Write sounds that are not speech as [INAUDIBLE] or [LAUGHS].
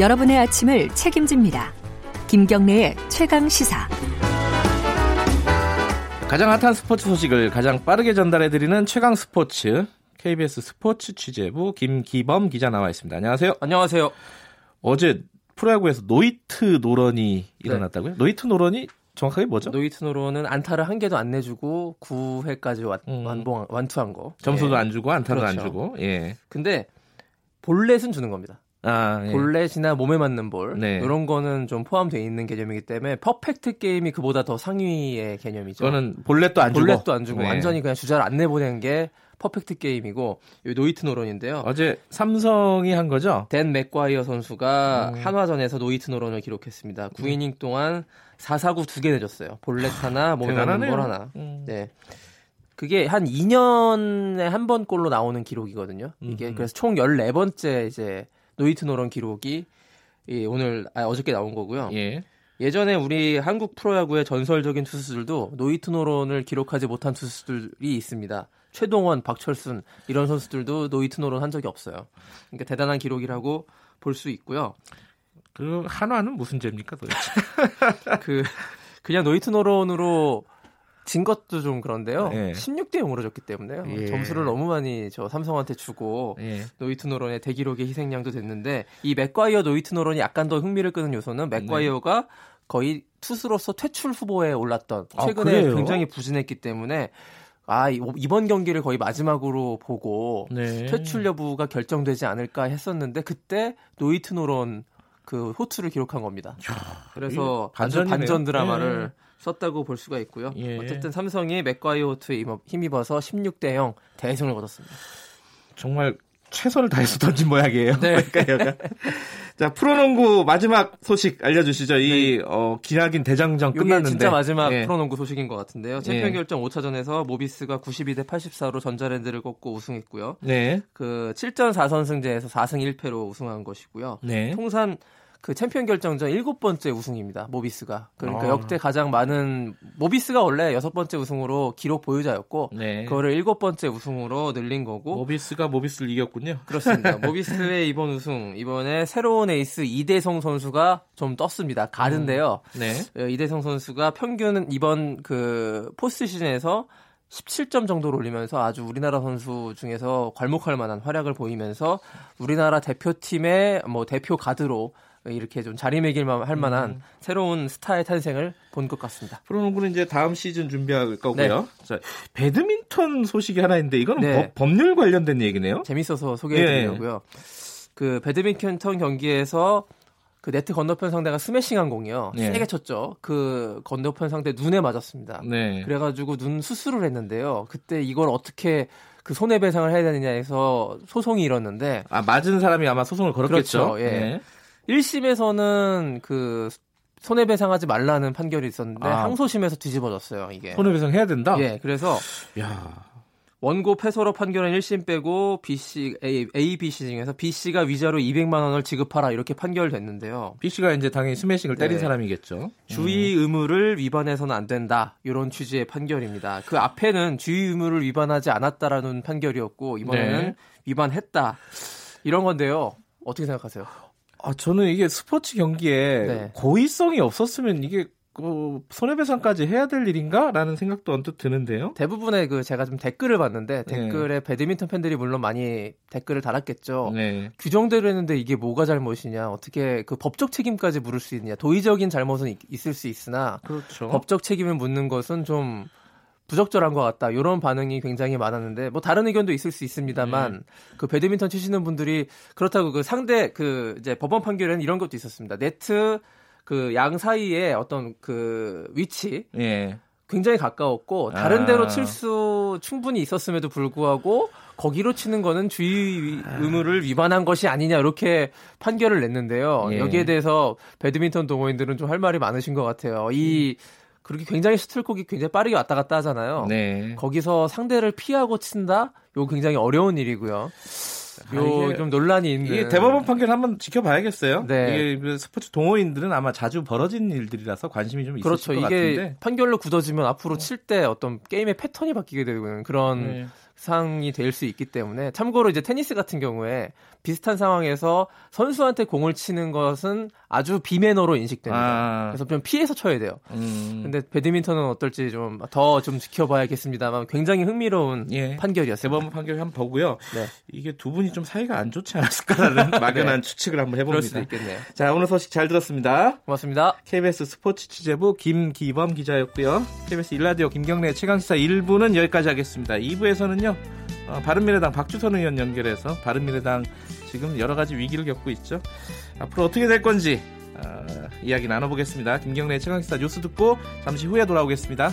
여러분의 아침을 책임집니다. 김경래의 최강 시사. 가장 핫한 스포츠 소식을 가장 빠르게 전달해드리는 최강 스포츠 KBS 스포츠 취재부 김기범 기자 나와 있습니다. 안녕하세요. 안녕하세요. 어제 프로야구에서 노히트 노런이 일어났다고요? 네. 노히트 노런이 정확하게 뭐죠? 노히트 노런은 안타를 한 개도 안 내주고 9회까지 완, 음. 완봉 완투한 거. 점수도 예. 안 주고 안타도 그렇죠. 안 주고. 예. 근데 볼넷은 주는 겁니다. 아, 예. 볼넷이나 몸에 맞는 볼 네. 이런 거는 좀 포함되어 있는 개념이기 때문에 퍼펙트 게임이 그보다 더 상위의 개념이죠. 저는 볼넷도 안 주고 볼넷도 안 주고 네. 완전히 그냥 주자를 안 내보낸 게 퍼펙트 게임이고 노히트 노런인데요. 어제 삼성이 한 거죠? 덱 맥과이어 선수가 음. 한화전에서 노히트 노런을 기록했습니다. 9이닝 동안 4사구 2개 내줬어요. 볼넷 하나, 몸에 맞는 볼 하나. 음. 네. 그게 한 2년에 한번 꼴로 나오는 기록이거든요. 이게 음. 그래서 총 14번째 이제 노히트 노런 기록이 예, 오늘 아, 어저께 나온 거고요. 예. 예전에 우리 한국 프로야구의 전설적인 투수들도 노히트 노런을 기록하지 못한 투수들이 있습니다. 최동원, 박철순 이런 선수들도 노히트 노런 한 적이 없어요. 그러니까 대단한 기록이라고 볼 수 있고요. 그 한화는 무슨 죄입니까 도대체? [LAUGHS] 그 그냥 노히트 노런으로 진 것도 좀 그런데요. 예. 16대 0으로 졌기 때문에요. 예. 점수를 너무 많이 저 삼성한테 주고 예. 노히트 노런의 대기록의 희생양도 됐는데 이 맥과이어 노히트 노런이 약간 더 흥미를 끄는 요소는 맥과이어가 네. 거의 투수로서 퇴출 후보에 올랐던 아, 최근에 아, 굉장히 부진했기 때문에 아 이번 경기를 거의 마지막으로 보고 네. 퇴출 여부가 결정되지 않을까 했었는데 그때 노히트 노런 그 호투를 기록한 겁니다. 야, 그래서 아주 반전 드라마를 네. 썼다고 볼 수가 있고요. 예. 어쨌든 삼성이 맥과이어 호투에 힘입어서 16대 0 대승을 거뒀습니다. 정말 최선을 다해서 던진 모양이에요. 네. [LAUGHS] 자, 프로농구 마지막 소식 알려주시죠. 이, 네. 어, 기나긴 대장정 끝났는데. 진짜 마지막 예. 프로농구 소식인 것 같은데요. 챔피언 예. 결정 5차전에서 모비스가 92대 84로 전자랜드를 꺾고 우승했고요. 네. 그 7전 4선승제에서 4승 1패로 우승한 것이고요. 네. 통산 그 챔피언 결정전 일곱 번째 우승입니다. 모비스가. 그러니까 아. 역대 가장 많은 모비스가 원래 여섯 번째 우승으로 기록 보유자였고 네. 그거를 일곱 번째 우승으로 늘린 거고 모비스가 모비스를 이겼군요. 그렇습니다. [LAUGHS] 모비스의 이번 우승 이번에 새로운 에이스 이대성 선수가 좀 떴습니다. 가든데요. 음. 네. 어, 이대성 선수가 평균 이번 그 포스트 시즌에서 17점 정도를 올리면서 아주 우리나라 선수 중에서 괄목할 만한 활약을 보이면서 우리나라 대표팀의 뭐 대표 가드로 이렇게 좀 자리매김할 만한 음. 새로운 스타의 탄생을 본 것 같습니다. 프로농구는 이제 다음 시즌 준비할 거고요. 네. 자, 배드민턴 소식이 하나 있는데 이거는 네. 법, 률 관련된 얘기네요. 재밌어서 소개해 드리려고요. 네. 그 배드민턴 경기에서 그 네트 건너편 상대가 스매싱한 공이요. 네. 세게 쳤죠. 그 건너편 상대 눈에 맞았습니다. 네. 그래가지고 눈 수술을 했는데요. 그때 이걸 어떻게 그 손해배상을 해야 되느냐 해서 소송이 일었는데 아 맞은 사람이 아마 소송을 걸었겠죠. 그렇죠. 예. 네. 1심에서는 그 손해배상하지 말라는 판결이 있었는데 아. 항소심에서 뒤집어졌어요 이게. 손해배상 해야 된다. 예, 그래서 야. 원고 패소로 판결은 1심 빼고 B 씨 A, A, B 씨 중에서 B 씨가 위자료 200만 원을 지급하라 이렇게 판결됐는데요. B 씨가 이제 당연히 스매싱을 때린 네. 사람이겠죠. 주의 음. 의무를 위반해서는 안 된다 이런 취지의 판결입니다. 그 앞에는 주의 의무를 위반하지 않았다라는 판결이었고 이번에는 네. 위반했다 이런 건데요. 어떻게 생각하세요? 아, 저는 이게 스포츠 경기에 네. 고의성이 없었으면 이게 그 손해배상까지 해야 될 일인가라는 생각도 언뜻 드는데요. 대부분의 그 제가 좀 댓글을 봤는데 네. 댓글에 네. 배드민턴 팬들이 물론 많이 댓글을 달았겠죠. 네. 규정대로 했는데 이게 뭐가 잘못이냐, 어떻게 그 법적 책임까지 물을 수 있느냐, 도의적인 잘못은 있을 수 있으나 그렇죠. 법적 책임을 묻는 것은 좀 부적절한 것 같다. 이런 반응이 굉장히 많았는데 뭐 다른 의견도 있을 수 있습니다만 네. 그 배드민턴 치시는 분들이 그렇다고 그 상대 그 이제 법원 판결에는 이런 것도 있었습니다. 네트 그 양 사이에 어떤 그 위치 예. 굉장히 가까웠고 다른 아. 데로 칠수 충분히 있었음에도 불구하고 거기로 치는 거는 주의 의무를 위반한 것이 아니냐 이렇게 판결을 냈는데요. 예. 여기에 대해서 배드민턴 동호인들은 좀 할 말이 많으신 것 같아요. 이 음. 그렇게 굉장히 슈틀콕이 굉장히 빠르게 왔다 갔다 하잖아요. 네. 거기서 상대를 피하고 친다? 이거 굉장히 어려운 일이고요. 요좀 아, 논란이 있는. 이게 대법원 판결 한번 지켜봐야겠어요. 네. 이게 그 스포츠 동호인들은 아마 자주 벌어진 일들이라서 관심이 좀 있을 그렇죠. 것 같은데. 이게 판결로 굳어지면 앞으로 칠 때 어떤 게임의 패턴이 바뀌게 되는 그런 네. 상이 될 수 있기 때문에 참고로 이제 테니스 같은 경우에 비슷한 상황에서 선수한테 공을 치는 것은 아주 비매너로 인식됩니다. 아. 그래서 좀 피해서 쳐야 돼요. 음. 근데 배드민턴은 어떨지 좀 더좀 좀 지켜봐야겠습니다만 굉장히 흥미로운 예. 판결이었어요. 대법원 판결 한번 보고요. 네. 이게 두 분이 좀 사이가 안 좋지 않았을까라는 [LAUGHS] 막연한 네. 추측을 한번 해봅니다. 그럴 수도 있겠네요. 자 오늘 소식 잘 들었습니다. 고맙습니다. KBS 스포츠 취재부 김기범 기자였고요. KBS 일라디오 김경래 최강시사 1부는 여기까지 하겠습니다. 2부에서는 요. 어, 바른미래당 박주선 의원 연결해서 바른미래당 지금 여러 가지 위기를 겪고 있죠. 앞으로 어떻게 될 건지 어, 이야기 나눠보겠습니다. 김경래 최강시사 뉴스 듣고 잠시 후에 돌아오겠습니다.